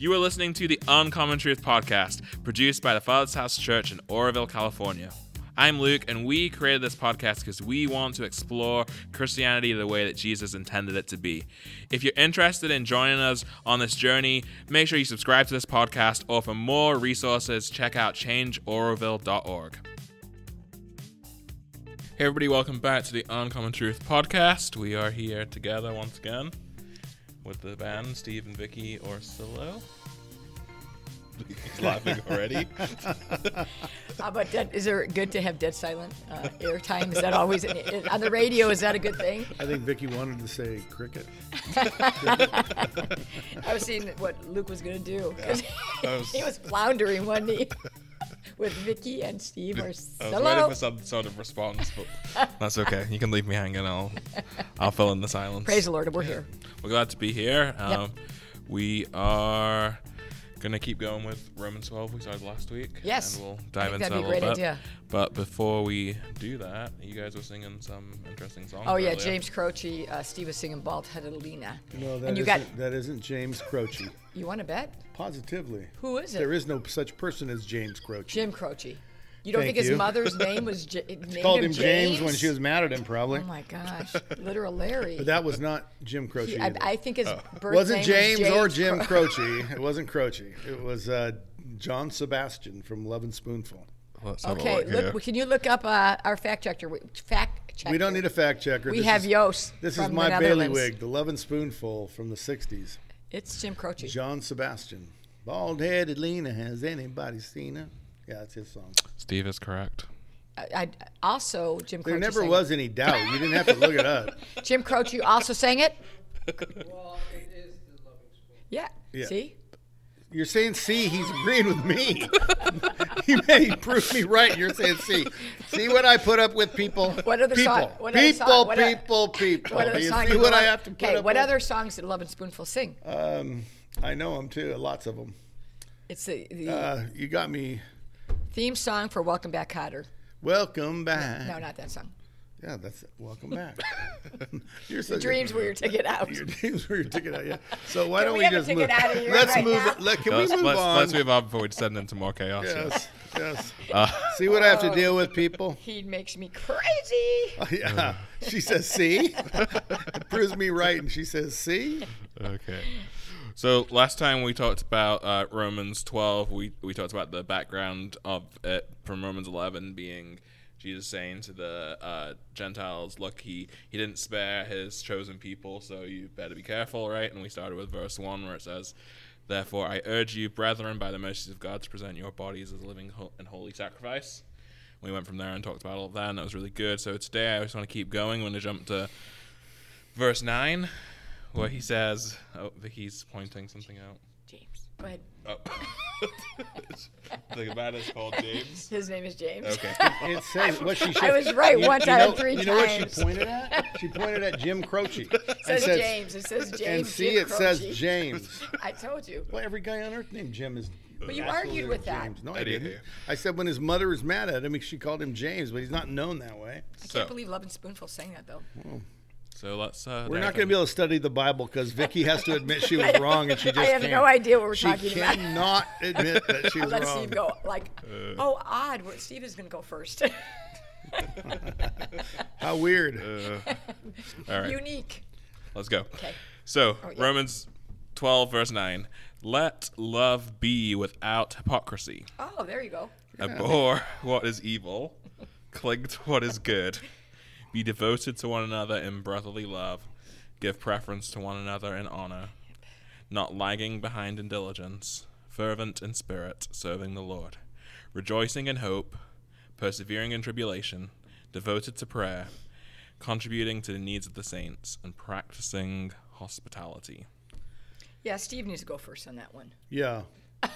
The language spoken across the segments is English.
You are listening to the Uncommon Truth podcast, produced by the Father's House Church in Oroville, California. I'm Luke, and we created this podcast because we want to explore Christianity the way that Jesus intended it to be. If you're interested in joining us on this journey, make sure you subscribe to this podcast, or for more resources, check out changeoroville.org. Hey, everybody, welcome back to the Uncommon Truth podcast. We are here together once again with the band Steve and Vicki Orsillo. He's laughing already. How about dead? Is there good to have dead silent uh, airtime? Is that always on the radio? Is that a good thing? I think Vicki wanted to say cricket. I was seeing what Luke was going to do. 'cause I was- he was floundering, wasn't he? With Vicki and Steve or I was waiting for some sort of response, but that's okay. You can leave me hanging. I'll I'll fill in the silence. Praise the Lord, we're here. We're glad to be here. Um, We are gonna keep going with Romans 12 we started last week. Yes. and we'll dive into that'd be a a little great bit. idea. But before we do that, you guys were singing some interesting songs. Oh yeah, earlier. James Croce. Uh, Steve was singing "Bald Headed Lena." No, that and you isn't, got. that isn't James Croce. You want to bet? Positively. Who is it? There is no such person as James Croce. Jim Croce. You don't Thank think his you. mother's name was J- named Called him him James when she was mad at him, probably. Oh my gosh, literal Larry. But that was not Jim Croce. He- I, either. I think his birth wasn't name James, was or Jim Cro- Croce. It wasn't Croce. It was uh, John Sebastian from Lovin' Spoonful. Let's have Okay, look look. here. Can you look up uh, our fact checker? Fact checker. We don't need a fact checker. We This have is, Yost. This from is the my Netherlands. bailiwick, the Lovin' Spoonful from the '60s. It's Jim Croce. John Sebastian. Bald-headed Lena. Has anybody seen her? Yeah, that's his song. Steve is correct. I, I, also, Jim Croce. There never sang was any doubt. You didn't have to look it up. Jim Croce you also sang it. Well, it is the loving sport. Yeah. Yeah. See. You're saying C. He's agreeing with me. he may prove me right. You're saying C. See what I put up with, people. What other people, song- what other people, song- what o- people, people. What other you song see did what I have to put Okay. up What with? other songs did Lovin' Spoonful sing? Um, I know them too. Lots of them. It's the, the Uh, you got me. Theme song for Welcome Back, Kotter. Welcome back. No, not that song. Yeah, that's it. Welcome back. You're The dreams were your ticket out. Your dreams were your ticket out. Yeah. So why Can don't we we, just move? out of here let's right move. now? on. Let, can let's, we move let's, on? let's move on before we descend into more chaos. here. Yes. Yes. Uh, See what I have to deal with, people. He makes me crazy. Oh, yeah. She says, see? it proves me right. And she says, see? okay. So last time we talked about uh, Romans 12, we, we talked about the background of it from Romans 11 being Jesus saying to the uh, Gentiles, look, he, he didn't spare his chosen people, so you better be careful, right? And we started with verse 1 where it says, Therefore I urge you, brethren, by the mercies of God, to present your bodies as a living and holy sacrifice. We went from there and talked about all of that, and that was really good. So today I just want to keep going. I'm going to jump to verse 9 where he says, "Oh, Vicki's pointing something out." James. Go ahead. Oh, the man is called James. His name is James. Okay. It says what she should. I was right once you out know, of three You know what she pointed at? She pointed at Jim Croce. It says says- James. It says James. And see, Jim it says James. I told you. Well, every guy on earth named Jim is. But you argued with that. No, I I did. didn't. I said when his mother was mad at him, she called him James, but he's not known that way. I So- can't believe Lovin' Spoonful sang that though. So let's. Uh, We're not going to be able to study the Bible because Vicki has to admit she was wrong, and she just I have can't. no idea what we're She talking about. She cannot admit that she was wrong. Let wrong. Steve go. Like, Uh. oh, odd. Where Steve is going to go first. How weird. Uh, all right, Unique. let's go. Okay. So Oh, yeah. Romans 12 verse 9. Let love be without hypocrisy. Oh, there you go. Abhor what is evil. Cling to what is good. Be devoted to one another in brotherly love. Give preference to one another in honor. Not lagging behind in diligence. Fervent in spirit, serving the Lord. Rejoicing in hope. Persevering in tribulation. Devoted to prayer. Contributing to the needs of the saints. And practicing hospitality. Yeah, Steve needs to go first on that one. Yeah.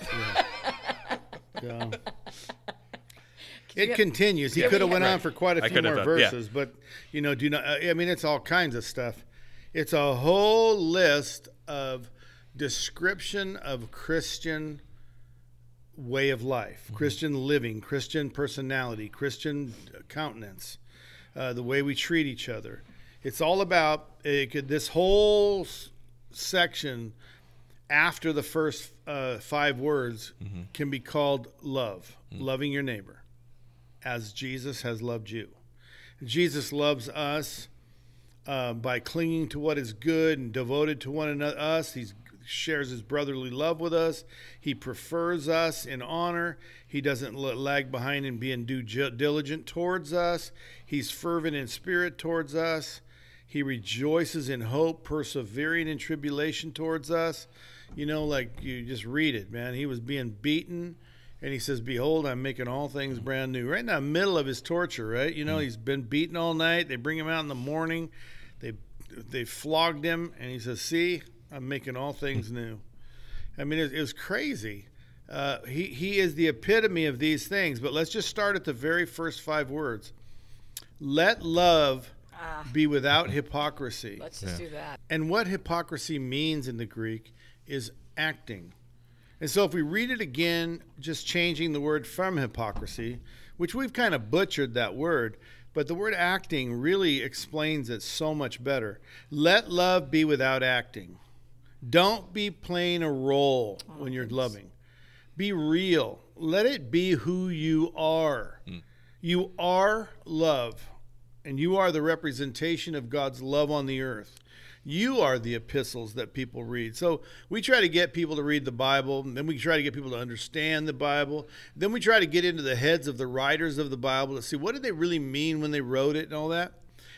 Yeah. Yeah. It Yeah. continues. He Yeah, could have we- went on for quite a I few more done- yeah. verses, but you know, do you know? I mean, it's all kinds of stuff. It's a whole list of description of Christian way of life, Mm-hmm. Christian living, Christian personality, Christian countenance, uh, the way we treat each other. It's all about it could, this whole s- section after the first uh, five words Mm-hmm. can be called love, Mm. loving your neighbor, as Jesus has loved you. Jesus loves us uh, by clinging to what is good and devoted to one another. Us, he shares his brotherly love with us. He prefers us in honor. He doesn't lag behind in being due diligent towards us. He's fervent in spirit towards us. He rejoices in hope, persevering in tribulation towards us. You know, like you just read it, man. He was being beaten, and he says, Behold, I'm making all things brand new. Right in the middle of his torture, right? You know, he's been beaten all night. They bring him out in the morning. They they flogged him, and he says, See, I'm making all things new. I mean, it, it was crazy. Uh, he, he is the epitome of these things, but let's just start at the very first five words. Let love Ah, be without hypocrisy. let's just Yeah. do that. And what hypocrisy means in the Greek is acting. And so if we read it again, just changing the word from hypocrisy, which we've kind of butchered that word, but the word acting really explains it so much better. Let love be without acting. Don't be playing a role oh, when you're loving. Be real. Let it be who you are. Hmm. You are love, and you are the representation of God's love on the earth. You are the epistles that people read. So we try to get people to read the Bible, and then we try to get people to understand the Bible. Then we try to get into the heads of the writers of the Bible to see what did they really mean when they wrote it and all that.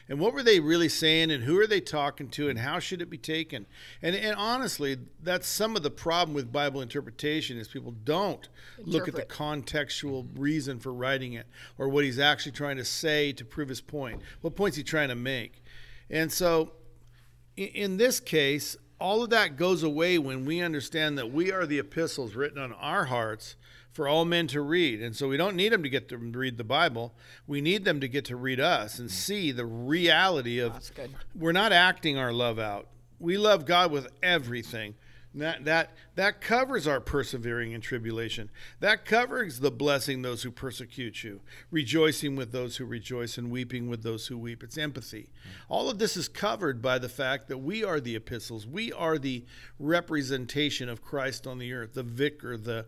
And what were they really saying and who are they talking to and how should it be taken? And and honestly, that's some of the problem with Bible interpretation is people don't look at the contextual reason for writing it or what he's actually trying to say to prove his point. What point's he trying to make? And so in, in this case, all of that goes away when we understand that we are the epistles written on our hearts for all men to read. And so we don't need them to get to read the Bible. We need them to get to read us and mm. see the reality of That's good. we're not acting our love out. We love God with everything. That that that covers our persevering in tribulation. That covers the blessing those who persecute you, rejoicing with those who rejoice, and weeping with those who weep. It's empathy. Mm. All of this is covered by the fact that we are the epistles. We are the representation of Christ on the earth, the vicar, the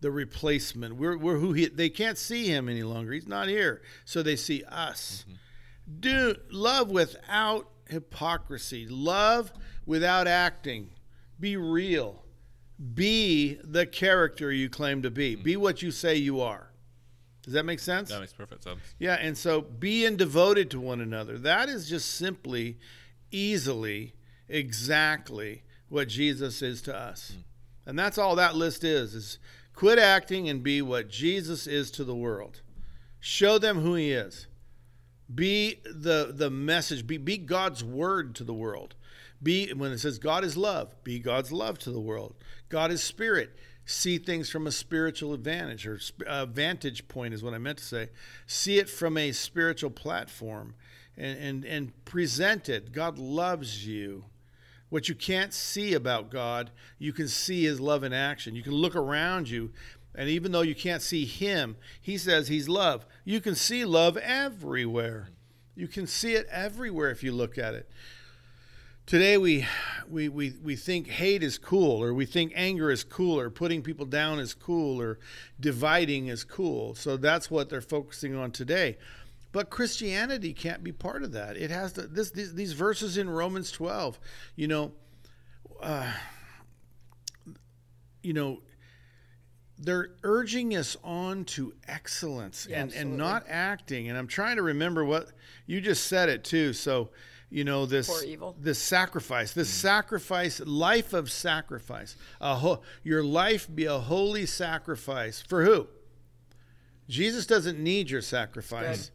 the replacement. We're, we're who he, they can't see him any longer. He's not here, so they see us. Mm-hmm. Do love without hypocrisy. Love without acting. Be real. Be the character you claim to be. Mm-hmm. Be what you say you are. Does that make sense? That makes perfect sense. Yeah, and so being devoted to one another, that is just simply, easily, exactly what Jesus is to us. Mm. And that's all that list is, is quit acting and be what Jesus is to the world. Show them who he is. Be the the message, be, be God's word to the world. Be when it says God is love, be God's love to the world. God is spirit. See things from a spiritual advantage or uh, vantage point is what I meant to say. See it from a spiritual platform and, and, and present it. God loves you. What you can't see about God, you can see his love in action. You can look around you, and even though you can't see him, he says he's love. You can see love everywhere. You can see it everywhere if you look at it. Today we, we, we, we think hate is cool, or we think anger is cool, or putting people down is cool, or dividing is cool. So that's what they're focusing on today. But Christianity can't be part of that. It has to. This these, these verses in Romans twelve, you know, uh, you know, they're urging us on to excellence Yeah, and, and not acting. And I'm trying to remember what you just said it too. So, you know, this this sacrifice, this sacrifice, life of sacrifice. A ho- your life be a holy sacrifice for who? Jesus doesn't need your sacrifice.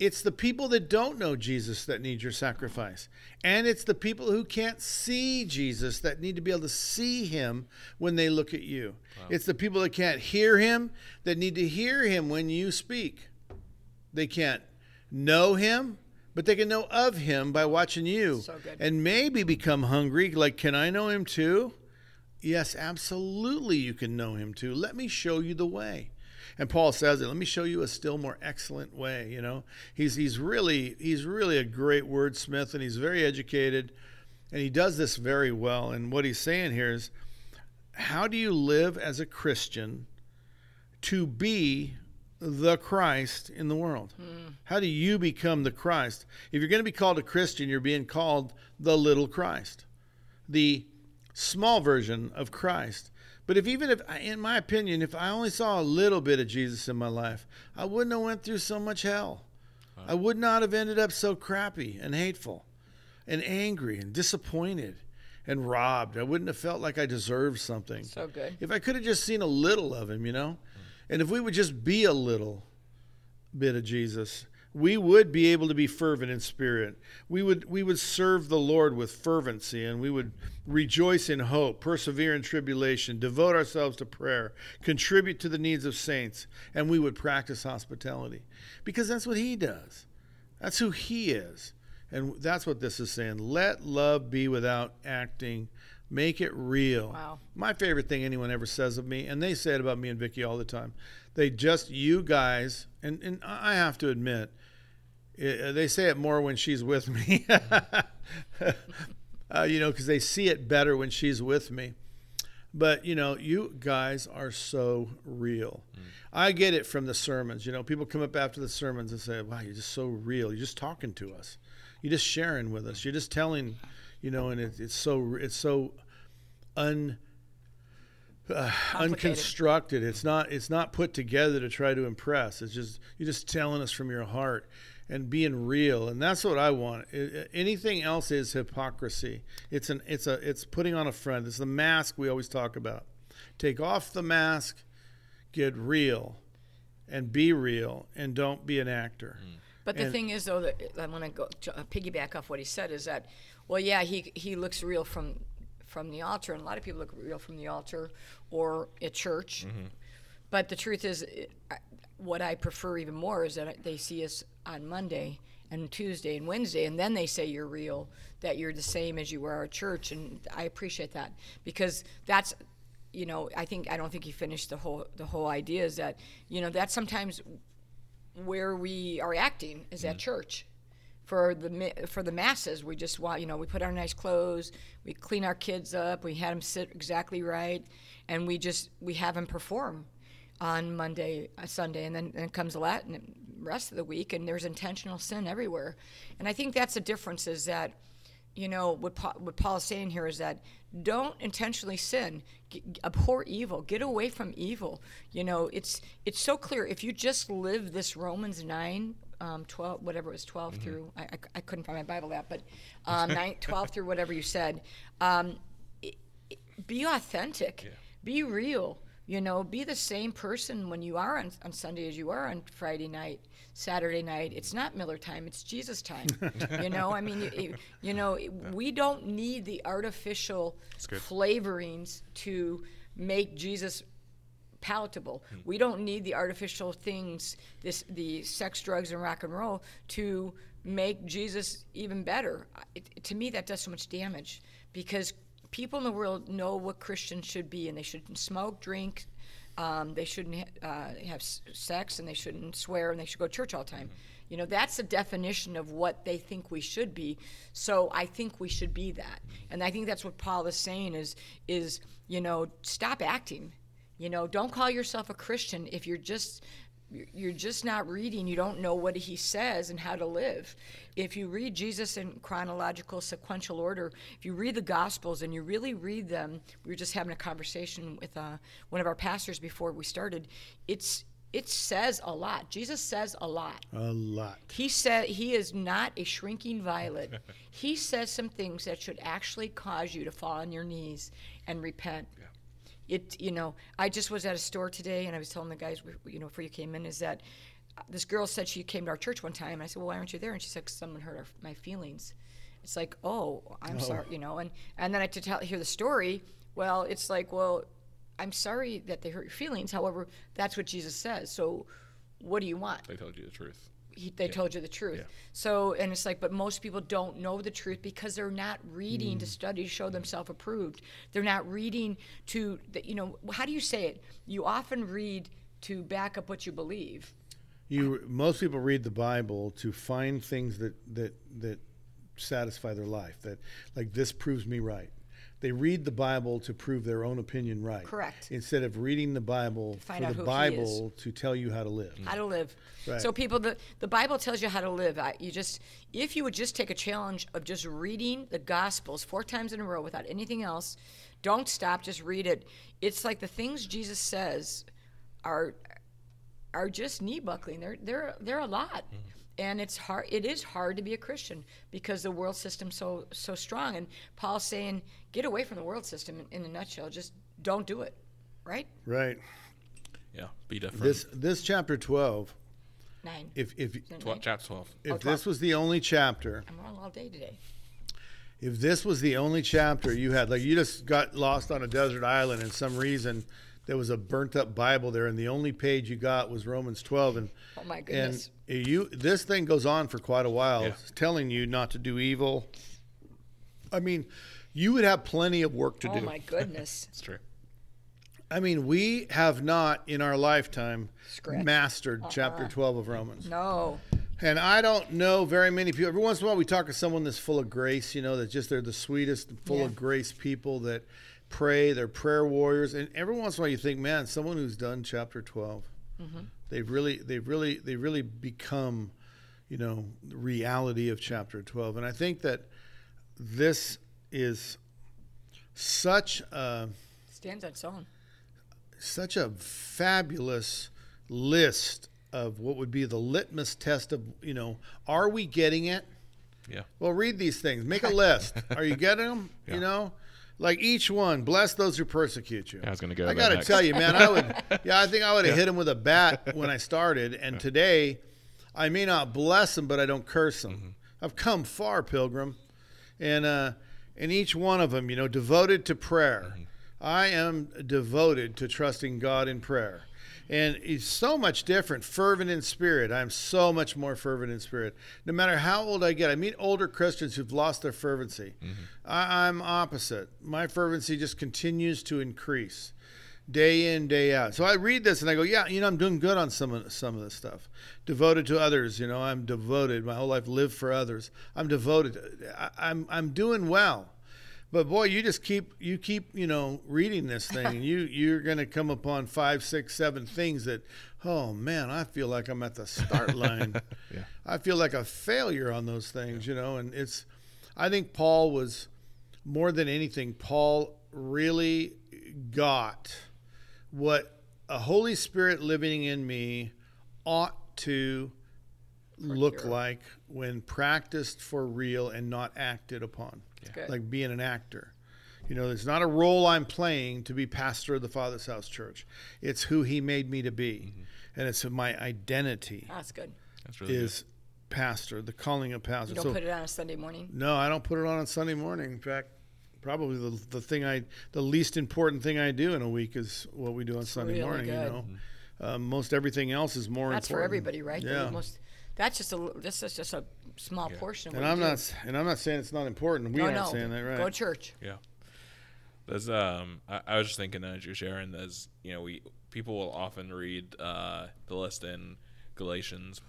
It's the people that don't know Jesus that need your sacrifice. And it's the people who can't see Jesus that need to be able to see him when they look at you. It's the people that can't hear him that need to hear him when you speak. They can't know him, but they can know of him by watching you. So. And maybe become hungry. Like, can I know him too? Yes, absolutely, you can know him too. Let me show you the way. And Paul says it. Let me show you a still more excellent way. You know, he's he's really he's really a great wordsmith, and he's very educated, and he does this very well. And what he's saying here is, how do you live as a Christian to be the Christ in the world? Hmm. How do you become the Christ? If you're going to be called a Christian, you're being called the little Christ, the small version of Christ. But if even if, in my opinion, if I only saw a little bit of Jesus in my life, I wouldn't have went through so much hell. I would not have ended up so crappy and hateful and angry and disappointed and robbed. I wouldn't have felt like I deserved something. So good. If I could have just seen a little of him, you know? And if we would just be a little bit of Jesus, we would be able to be fervent in spirit. We would we would serve the Lord with fervency and we would rejoice in hope, persevere in tribulation, devote ourselves to prayer, contribute to the needs of saints, and we would practice hospitality. Because that's what he does. That's who he is. And that's what this is saying. Let love be without acting. Make it real. Wow. My favorite thing anyone ever says of me, and they say it about me and Vicki all the time. They just, you guys, and, and I have to admit, they say it more when she's with me. uh, you know, because they see it better when she's with me. But, you know, you guys are so real. I get it from the sermons. You know, people come up after the sermons and say, wow, you're just so real. You're just talking to us. You're just sharing with us. You're just telling, you know, and it, it's so, it's so un, uh, unconstructed. It's not, it's not put together to try to impress. It's just, you're just telling us from your heart and being real. And that's what I want. I- I- anything else is hypocrisy. It's an, it's a, it's putting on a front. It's the mask we always talk about. Take off the mask, get real and be real and don't be an actor. But the And- thing is, though, that I want to go uh, piggyback off what he said is that, well, yeah, he he looks real from from the altar, and a lot of people look real from the altar or at church. But the truth is, it, I, what I prefer even more is that they see us on Monday and Tuesday and Wednesday, and then they say you're real, that you're the same as you were at church, and I appreciate that because that's you know, I think I don't think he finished the whole the whole idea is that you know that's sometimes where we are acting is at mm-hmm. church. For the for the masses, we just want you know we put our nice clothes, we clean our kids up, we had them sit exactly right, and we just we have them perform on Monday, uh, Sunday, and then, then comes Latin rest of the week, and there's intentional sin everywhere, and I think that's the difference is that you know what Paul, what Paul is saying here is that don't intentionally sin. G- abhor evil. Get away from evil. You know it's it's so clear. If you just live this romans 9 um, 12 whatever it was 12 through I, I, I couldn't find my bible app but um, 9, 12 through whatever you said um, i- i- be authentic. Be real you know be the same person when you are on, on sunday as you are on friday night saturday night it's not miller time it's jesus time you know i mean you, you, know we don't need the artificial flavorings to make jesus palatable. Hmm. We don't need the artificial things, this the sex, drugs, and rock and roll to make Jesus even better. It, to me, that does so much damage because people in the world know what Christians should be, and they shouldn't smoke, drink, um, they shouldn't ha- uh, have s- sex, and they shouldn't swear, and they should go to church all the time. You know, that's the definition of what they think we should be. So I think we should be that, and I think that's what Paul is saying is is you know stop acting. You know, don't call yourself a Christian if you're just you're- just not reading. You don't know what he says and how to live. If you read Jesus in chronological, sequential order, if you read the Gospels and you really read them, we were just having a conversation with uh, one of our pastors before we started. It's it says a lot. Jesus says a lot. A lot. He said he is not a shrinking violet. he says some things that should actually cause you to fall on your knees and repent. It, you know, I just was at a store today and I was telling the guys, you know, before you came in, is that uh, this girl said she came to our church one time. And I said, well, why aren't you there? And she said, 'Cause someone hurt our, my feelings. It's like, oh, I'm sorry, you know. And and then I to tell hear the story. Well, it's like, well, I'm sorry that they hurt your feelings. However, that's what Jesus says. So, what do you want? They told you the truth. He, they told you the truth. So, and it's like, but most people don't know the truth because they're not reading to mm. study to show themselves approved. They're not reading to, the, you know, how do you say it? You often read to back up what you believe. You most people read the Bible to find things that that that satisfy their life. That like this proves me right. They read the Bible to prove their own opinion right. Correct. Instead of reading the Bible find for out the who he Bible to tell you how to live. how to live. Right. So people, the, the Bible tells you how to live. I, you just, if you would just take a challenge of just reading the Gospels four times in a row without anything else, don't stop, just read it. It's like the things Jesus says are are just knee buckling. They're they're they're a lot. Mm-hmm. And it's hard. It is hard to be a Christian because the world system's so so strong. And Paul's saying, get away from the world system. In, in a nutshell, just don't do it, right? Right. Yeah, be different. This this chapter 12, Nine. if if Tw- chapter 12. if Oh, this was the only chapter, I'm wrong all day today. if this was the only chapter you had, like you just got lost on a desert island and some reason there was a burnt up Bible there and the only page you got was Romans 12 and Oh my goodness! and goodness. you this thing goes on for quite a while Yeah. telling you not to do evil. I mean, you would have plenty of work to oh do. Oh my goodness. It's true. I mean, we have not in our lifetime Scratch. mastered uh-uh. chapter 12 of Romans. No. And I don't know very many people. Every once in a while, we talk to someone that's full of grace, you know, that just they're the sweetest, full Yeah. of grace people that pray, they're prayer warriors. And every once in a while, you think, man, someone who's done chapter 12, mm-hmm. they've really, they've really, they really become, you know, the reality of chapter 12. And I think that this is such a Stands on its own. such a fabulous list of what would be the litmus test of you know are we getting it Yeah. well read these things make a list are you getting them Yeah. you know like each one bless those who persecute you I was gonna go i gotta next. tell you man i would yeah i think i would have hit him with a bat when i started and today i may not bless them but i don't curse them Mm-hmm. i've come far pilgrim and uh and each one of them you know devoted to prayer Mm-hmm. i am devoted to trusting god in prayer and he's so much different fervent in spirit. I'm so much more fervent in spirit. No matter how old i get i meet older christians who've lost their fervency. Mm-hmm. I, i'm opposite. My fervency just continues to increase day in day out. So i read this and i go yeah you know i'm doing good on some of some of this stuff. Devoted to others you know i'm devoted. My whole life lived for others. I'm devoted. I, i'm i'm doing well but boy, you just keep you keep you know reading this thing, and you you're gonna come upon five, six, seven things that, oh man, I feel like I'm at the start line. Yeah. I feel like a failure on those things, you know. And it's, I think Paul was more than anything. Paul really got what a Holy Spirit living in me ought to look sure. like when practiced for real and not acted upon Good. like being an actor. You know, it's not a role I'm playing to be pastor of the Father's House Church. It's who He made me to be, and it's my identity that's good. That's really is pastor, the calling of pastor. You don't So put it on a Sunday morning. no, I don't put it on on Sunday morning. In fact, probably the the thing I the least important thing I do in a week is what we do on Sunday really morning. You good. know, um, most everything else is more That's for everybody, right? Yeah. Most, that's just a this is just a small portion of And what I'm you do. not and I'm not saying it's not important. We no, aren't no. saying that, right? Go to church. Yeah. There's um I, I was just thinking as you're sharing there's you know we people will often read uh the list in Galatians,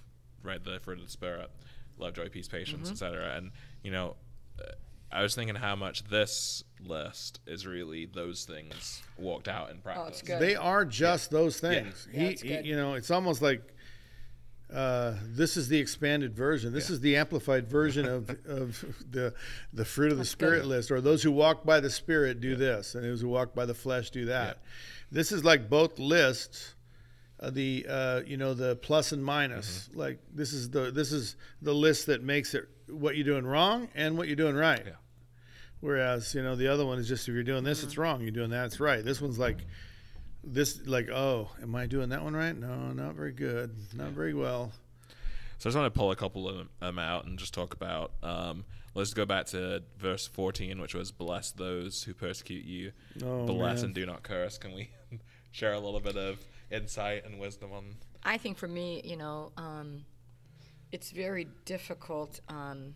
right, the fruit of the spirit, love, joy, peace, patience, Mm-hmm. etc. And you know uh, I was thinking how much this list is really those things walked out in practice. Oh, good. They are just those things. Yeah, he, it's he- good. you know, it's almost like uh, this is the expanded version. This is the amplified version of, of the the fruit of the spirit good. list. Or those who walk by the spirit do this, and those who walk by the flesh do that. This is like both lists. Uh, the uh, you know the plus and minus. Mm-hmm. Like this is the this is the list that makes it what you're doing wrong and what you're doing right. Yeah. Whereas you know the other one is just if you're doing this, it's wrong. You're doing that, it's right. This one's like this, like oh, am I doing that one right? No, not very good, not very well. So I just want to pull a couple of them out and just talk about. Um, let's go back to verse 14, which was "Bless those who persecute you, Oh, bless man. and do not curse." Can we share a little bit of insight and wisdom on? I think for me, you know, um, it's very difficult. Um,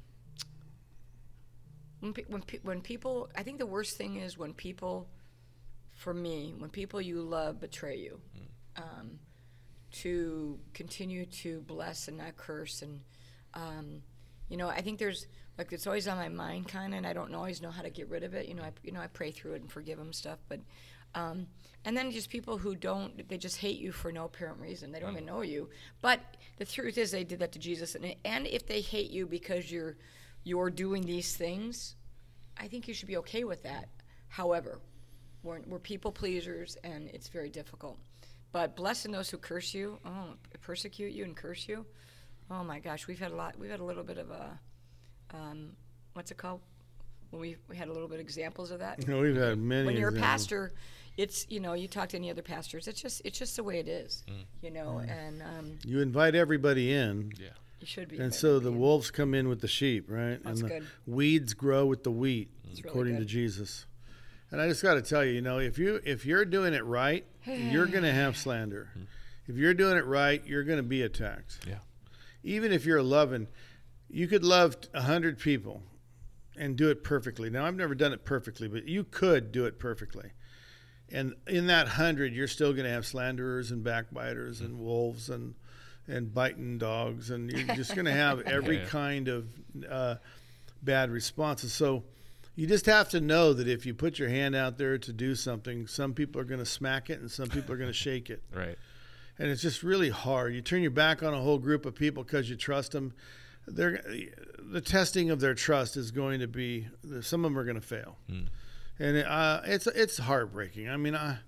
when, pe- when, pe- when people, I think the worst thing is when people, for me, when people you love betray you. Um, to continue to bless and not curse, and um, you know, I think there's like it's always on my mind, kind of, and I don't always know how to get rid of it. You know, I you know I pray through it and forgive them stuff, but. Um, and then just people who don't, they just hate you for no apparent reason. They don't even know you. But the truth is, they did that to Jesus. And, and if they hate you because you're, you're doing these things, I think you should be okay with that. However, we're, we're people pleasers, and it's very difficult. But blessing those who curse you, oh, persecute you and curse you. Oh my gosh, we've had a lot. We've had a little bit of a, um, what's it called? When we, we had a little bit of examples of that. You know, we've had many. When you're a pastor, it's you know you talk to any other pastors. It's just it's just the way it is, you know. And um, you invite everybody in, Yeah. you should be. and so the wolves come in with the sheep, right? That's and the good. weeds grow with the wheat, That's really according to. Jesus. And I just got to tell you, you know, if you if you're doing it right, you're going to have slander. If you're doing it right, you're going to be attacked. Yeah. Even if you're loving, you could love a hundred people and do it perfectly. Now I've never done it perfectly, but you could do it perfectly. And in that hundred, you're still going to have slanderers and backbiters and wolves and and biting dogs, and you're just going to have every Yeah. kind of uh, bad responses. So you just have to know that if you put your hand out there to do something, some people are going to smack it and some people are going to shake it Right. and it's just really hard. You turn your back on a whole group of people because you trust them. They're the testing of their trust is going to be some of them are going to fail, hmm. and uh, it's it's heartbreaking. I mean, I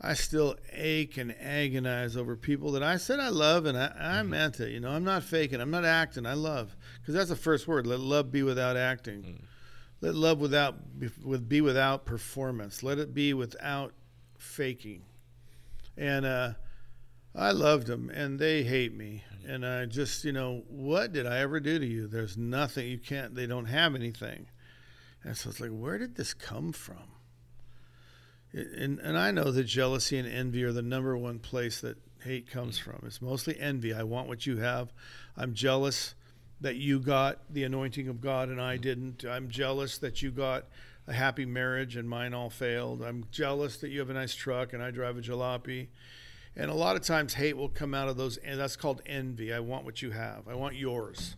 I still ache and agonize over people that I said I love, and I, I mm-hmm. meant it. You know, I'm not faking. I'm not acting. I love because that's the first word. Let love be without acting. Hmm. Let love without be, with be without performance. Let it be without faking. And uh, I loved them, and they hate me. And I just, you know, what did I ever do to you? There's nothing. You can't. They don't have anything. And so it's like, where did this come from? And and I know that jealousy and envy are the number one place that hate comes from. It's mostly envy. I want what you have. I'm jealous that you got the anointing of God and I didn't. I'm jealous that you got a happy marriage and mine all failed. I'm jealous that you have a nice truck and I drive a jalopy. And a lot of times hate will come out of those and that's called envy. I want what you have. I want yours.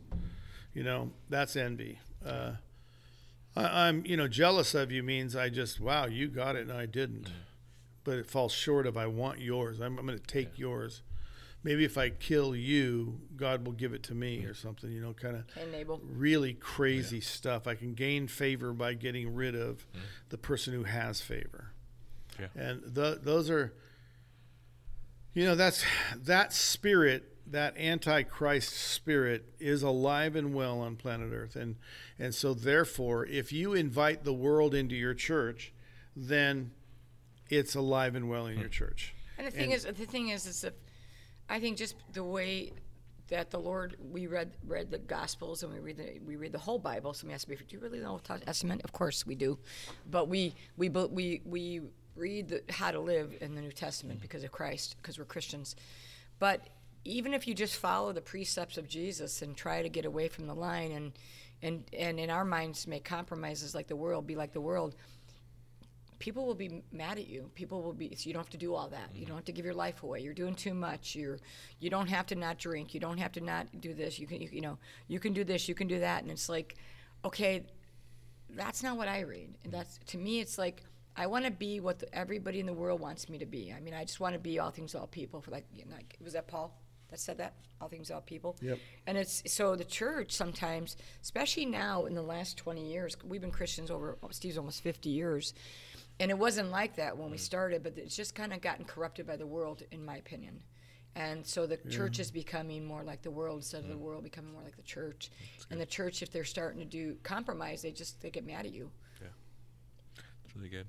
You know, that's envy. Uh, I, I'm, you know, jealous of you means I just, wow, you got it and I didn't. But it falls short of I want yours. I'm, I'm going to take yours. Maybe if I kill you, God will give it to me or something, you know, kind of Cain really crazy stuff. I can gain favor by getting rid of Mm-hmm. the person who has favor. Yeah. And th- those are, you know, that's that spirit, that antichrist spirit, is alive and well on planet Earth, and and so therefore, if you invite the world into your church, then it's alive and well in your church. And the thing And- is, the thing is, is that I think just the way that the Lord, we read read the Gospels and we read the we read the whole Bible. Somebody asked me, "Do you really know Old Testament?" Of course we do, but we we we we read the, how to live in the New Testament because of Christ, because we're Christians. But even if you just follow the precepts of Jesus and try to get away from the line and and and in our minds make compromises like the world, be like the world, people will be mad at you. People will be. So you don't have to do all that. You mm-hmm. don't have to give your life away. You're doing too much. You're. You don't have to not drink. You don't have to not do this. You can. You, you know. You can do this. You can do that. And it's like, okay, that's not what I read. And mm-hmm. that's to me. It's like I want to be what the, everybody in the world wants me to be. I mean, I just want to be all things all people. For like, you know, like was that Paul that said that? All things all people. Yep. And it's so the church sometimes, especially now in the last 20 years, we've been Christians over Steve's almost 50 years, and it wasn't like that when we started, but it's just kind of gotten corrupted by the world, in my opinion. And so the church is becoming more like the world instead of the world becoming more like the church. And the church, if they're starting to do compromise, they just they get mad at you. Yeah, it's really good.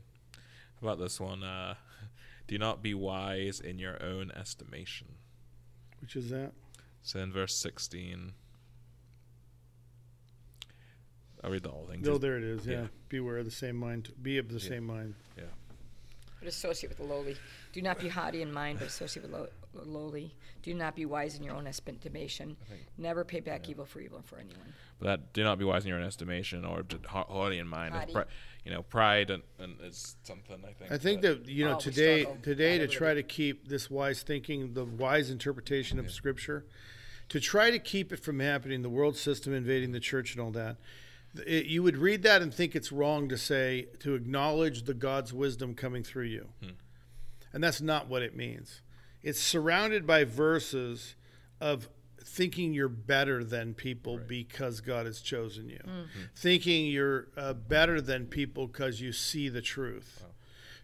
How about this one? Uh, do not be wise in your own estimation. Which is that? So in verse 16, I'll read the whole thing. Oh, no, there it is. Yeah. yeah. Beware of the same mind. Be of the Yeah. same mind. Yeah. But associate with the lowly. Do not be haughty in mind, but associate with low, lowly. Do not be wise in your own estimation. Never pay back evil for evil for anyone. But that do not be wise in your own estimation or ha- haughty in mind. If Haughty. pri- you know, pride and, and is something I think. I think that you know Oh, today today to try to keep this wise thinking, the wise interpretation of Scripture, to try to keep it from happening, the world system invading the church and all that. It, you would read that and think it's wrong to say to acknowledge the God's wisdom coming through you, hmm. and that's not what it means. It's surrounded by verses of thinking you're better than people because God has chosen you, mm. hmm. thinking you're uh, better than people because you see the truth.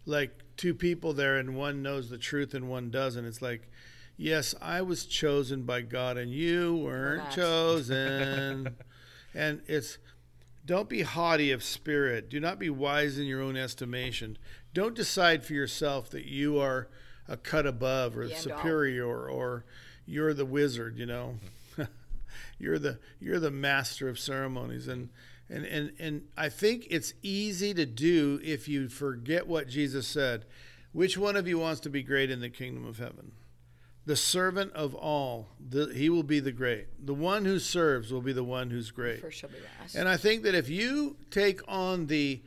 Like two people there, and one knows the truth and one doesn't. It's like, yes, I was chosen by God, and you weren't not. chosen. and it's don't be haughty of spirit. Do not be wise in your own estimation. Don't decide for yourself that you are a cut above or The end all. superior or you're the wizard, you know. you're the you're the master of ceremonies and and, and and I think it's easy to do if you forget what Jesus said. Which one of you wants to be great in the kingdom of heaven? The servant of all, the, he will be the great. The one who serves will be the one who's great. First shall be last. And I think that if you take on the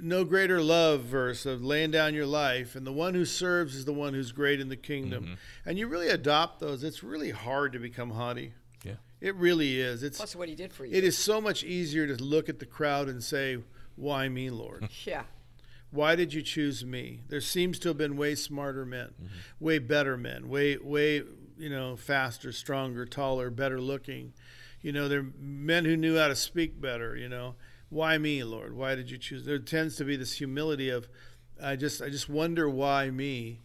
no greater love verse of laying down your life, and the one who serves is the one who's great in the kingdom, mm-hmm. and you really adopt those, it's really hard to become haughty. Yeah. It really is. It's Plus what he did for you. it is so much easier to look at the crowd and say, "Why me, Lord? Yeah. Why did you choose me?" There seems to have been way smarter men, way better men, way way you know faster, stronger, taller, better looking. You know, there are men who knew how to speak better. You know, why me, Lord? Why did you choose? There tends to be this humility of, I just I just wonder why me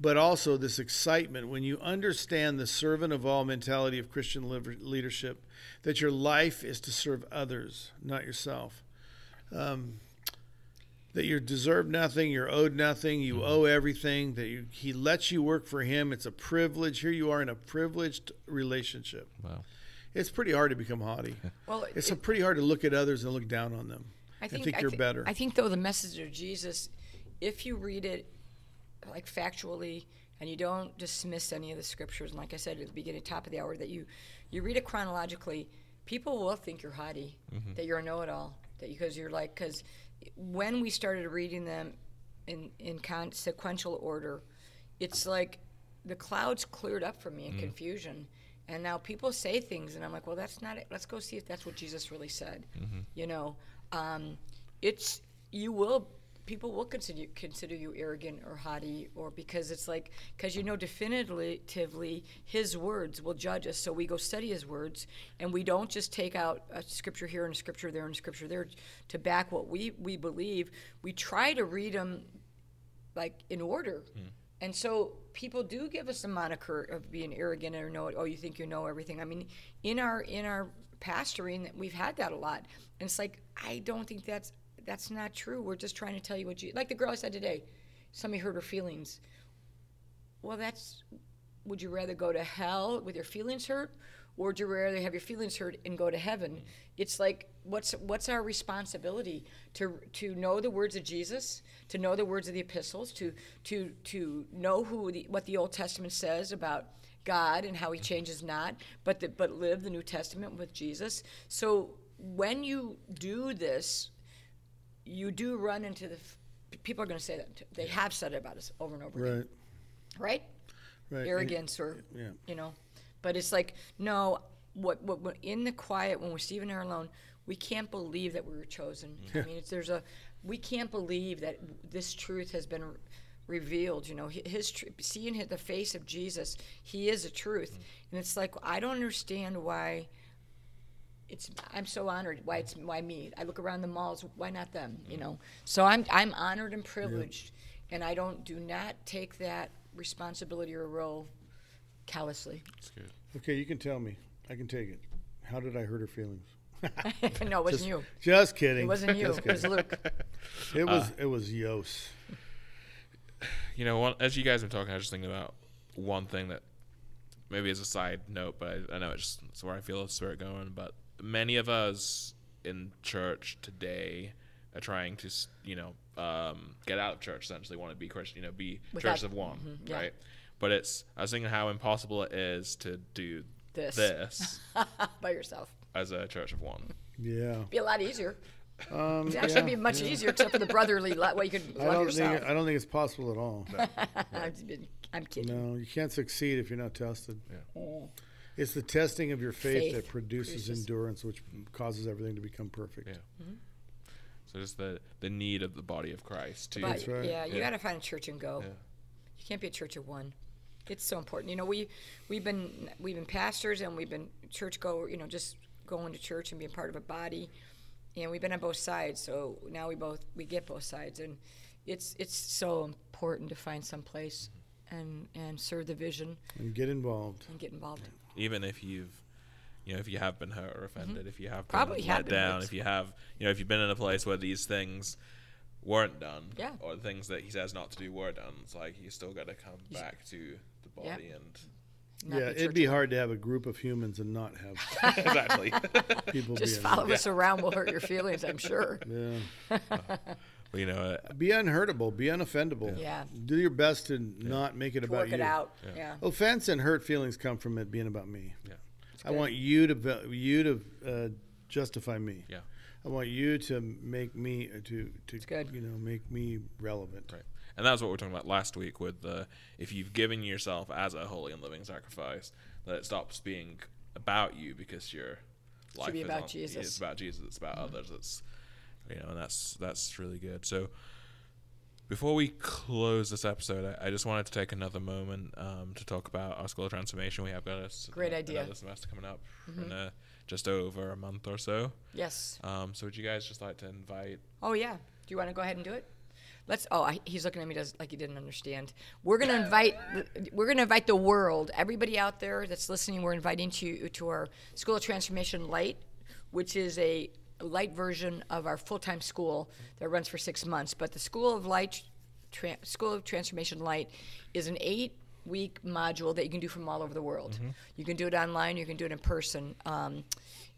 but also this excitement when you understand the servant of all mentality of Christian leadership, that your life is to serve others, not yourself. Um, that you deserve nothing, you're owed nothing, you mm-hmm. owe everything. That you, he lets you work for him. It's a privilege. Here you are in a privileged relationship. Wow. It's pretty hard to become haughty. Well, It's it- a pretty hard to look at others and look down on them. I and think, think I you're thi- better. I think though the message of Jesus, if you read it like factually and you don't dismiss any of the scriptures, and like I said at the beginning, top of the hour, that you you read it chronologically, people will think you're haughty, mm-hmm. that you're a know-it-all, that because you're like because when we started reading them in in con- sequential order, it's like the clouds cleared up for me in confusion. And now people say things, and I'm like, well, that's not it. Let's go see if that's what Jesus really said. You know, um, it's you will people will consider consider you arrogant or haughty, or because it's like because you know definitively His words will judge us. So we go study His words, and we don't just take out a scripture here and a scripture there and a scripture there to back what we we believe. We try to read them like in order. Hmm. And so people do give us the moniker of being arrogant or know oh you think you know everything. I mean, in our in our pastoring we've had that a lot. And it's like I don't think that's that's not true. We're just trying to tell you what you like the girl I said today. Somebody hurt her feelings. Well, that's would you rather go to hell with your feelings hurt or would you rather have your feelings hurt and go to heaven it's like what's what's our responsibility to to know the words of jesus to know the words of the epistles to to to know who the, what the old testament says about god and how he changes not but the, but live the new testament with jesus so when you do this you do run into the f- people are going to say that they have said it about us over and over again. Right. right? Right. arrogance or yeah. you know? But it's like no what, what what in the quiet when we're Steve and I are alone we can't believe that we were chosen. Mm-hmm. I mean it's, there's a we can't believe that this truth has been re- revealed you know? His tr- seeing the face of Jesus he is a truth. Mm-hmm. And it's like I don't understand why it's I'm so honored why it's why me I look around the malls why not them you mm-hmm. know so I'm I'm honored and privileged and I don't do not take that responsibility or role callously That's good. Okay, you can tell me. I can take it. How did I hurt her feelings? no, it wasn't you. Just kidding. It wasn't you. Just It was kidding. Luke. It uh, was it was Yos. You know, one, as you guys have been talking, I was just thinking about one thing that maybe as a side note, but I, I know it's just it's where I feel the spirit going. But many of us in church today are trying to, you know, um, get out of church. Essentially, want to be Christian, you know, be Without- church of one, mhm, yeah. right? But it's I was thinking how impossible it is to do This. this By yourself. as a church of one. Yeah. It'd Be a lot easier. Um, It actually yeah, be much yeah. easier, except for the brotherly lo- way you could I love don't yourself. think I don't think it's possible at all. I'm, I'm kidding. No, you can't succeed if you're not tested. Oh. It's the testing of your faith, Faith that produces, produces- endurance, which causes everything to become perfect. Yeah. So just the the need of the body of Christ to But That's right. yeah, you Yeah. got to find a church and go. Yeah. You can't be a church of one. It's so important. You know, we we've been we've been pastors and we've been church go. You know, just going to church and being part of a body, and we've been on both sides. So now we both we get both sides, and it's it's so important to find some place and and serve the vision And get involved. and get involved. Even if you've you know if you have been hurt or offended if you have been Mm-hmm. Probably let have down hurt. if you have you know if you've been in a place where these things weren't done Yeah. or the things that he says not to do were done it's like you still got to come back to the body Yeah. and Not yeah, the it'd be hard to have a group of humans and not have exactly people Just be follow us around will hurt your feelings. I'm sure. Yeah. But, you know uh, Be unhurtable. Be unoffendable. Yeah. Do your best to not make it To about work you. it out. Yeah. Offense and hurt feelings come from it being about me. yeah I want you to va- you to uh, justify me. yeah I want you to make me uh, to to good. you know make me relevant. right and that's what we are talking about last week with the if you've given yourself as a holy and living sacrifice that it stops being about you because your life be is about on- Jesus. Mm-hmm. It's about Jesus. It's about others. It's you know, and that's that's really good. So before we close this episode, I, I just wanted to take another moment um, to talk about our school of transformation. We have got a Great idea. Mm-hmm. another semester coming up in uh just over a month or so. Yes. Um, so would you guys just like to invite? Oh yeah. Do you want to go ahead and do it? Let's. Oh, I, he's looking at me does like he didn't understand. We're gonna invite. We're gonna invite the world, everybody out there that's listening. We're inviting you to our School of Transformation Light, which is a light version of our full-time school that runs for six months. But the School of Light, Tra- School of Transformation Light, is an eight week module that you can do from all over the world. You can do it online, you can do it in person. Um,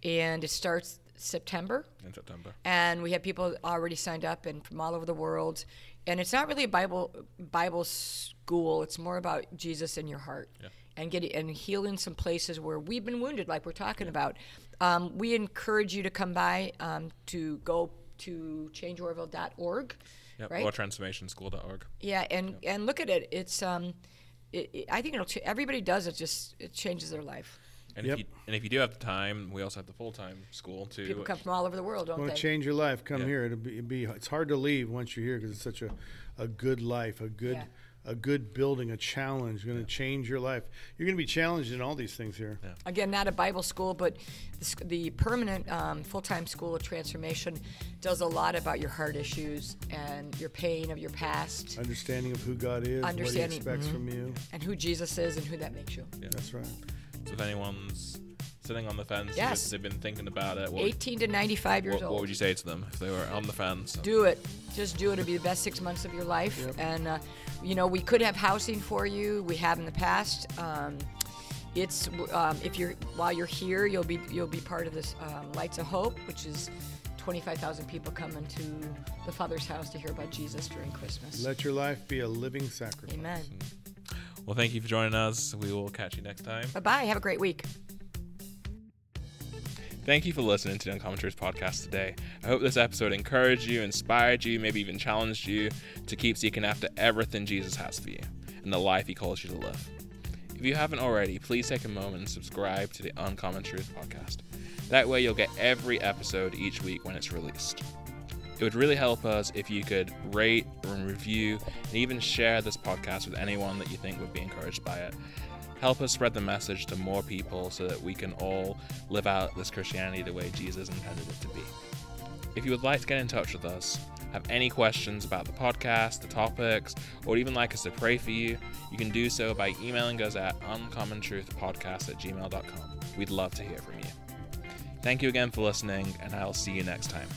and it starts September In September. and we have people already signed up and from all over the world and it's not really a bible bible school it's more about jesus in your heart and getting and healing some places where we've been wounded like we're talking about um, we encourage you to come by um, to go to changeoroville.org Yep. right Or transformationschool.org. yeah and and look at it it's um it, it- i think it'll ch- everybody does it just it changes their life And Yep. if you and if you do have the time, we also have the full time school too. people come from all over the world don't Want they to change your life? Come Yeah. here. It'll be, it'll be it's hard to leave once you're here because it's such a, a good life, a good Yeah. A good building, a challenge. Going to change your life. You're going to be challenged in all these things here. again, not a Bible school, but the, the permanent um, full time school of transformation does a lot about your heart issues and your pain of your past Understanding of who God is, what He Understanding, expects from you. and who Jesus is and who that makes you. Yeah. That's right. So if anyone's sitting on the fence, Yes. they've been thinking about it. What, 18 to 95 years what, old. what would you say to them if they were on the fence? do it. Just do it. It'll be the best six months of your life. And, uh, you know, we could have housing for you. We have in the past. Um, it's um, if you're while you're here, you'll be you'll be part of this um, Lights of Hope, which is 25,000 people coming to the Father's house to hear about Jesus during Christmas. Let your life be a living sacrifice. Amen. Well, thank you for joining us. We will catch you next time. Bye bye. Have a great week. Thank you for listening to the Uncommon Truth podcast today. I hope this episode encouraged you, inspired you, maybe even challenged you to keep seeking after everything Jesus has for you and the life he calls you to live. If you haven't already, please take a moment and subscribe to the Uncommon Truth podcast. That way, you'll get every episode each week when it's released. It would really help us if you could rate and review and even share this podcast with anyone that you think would be encouraged by it. Help us spread the message to more people so that we can all live out this Christianity the way Jesus intended it to be. If you would like to get in touch with us, have any questions about the podcast, the topics, or even like us to pray for you, you can do so by emailing us at uncommontruthpodcast at gmail.com. We'd love to hear from you. Thank you again for listening, and I'll see you next time.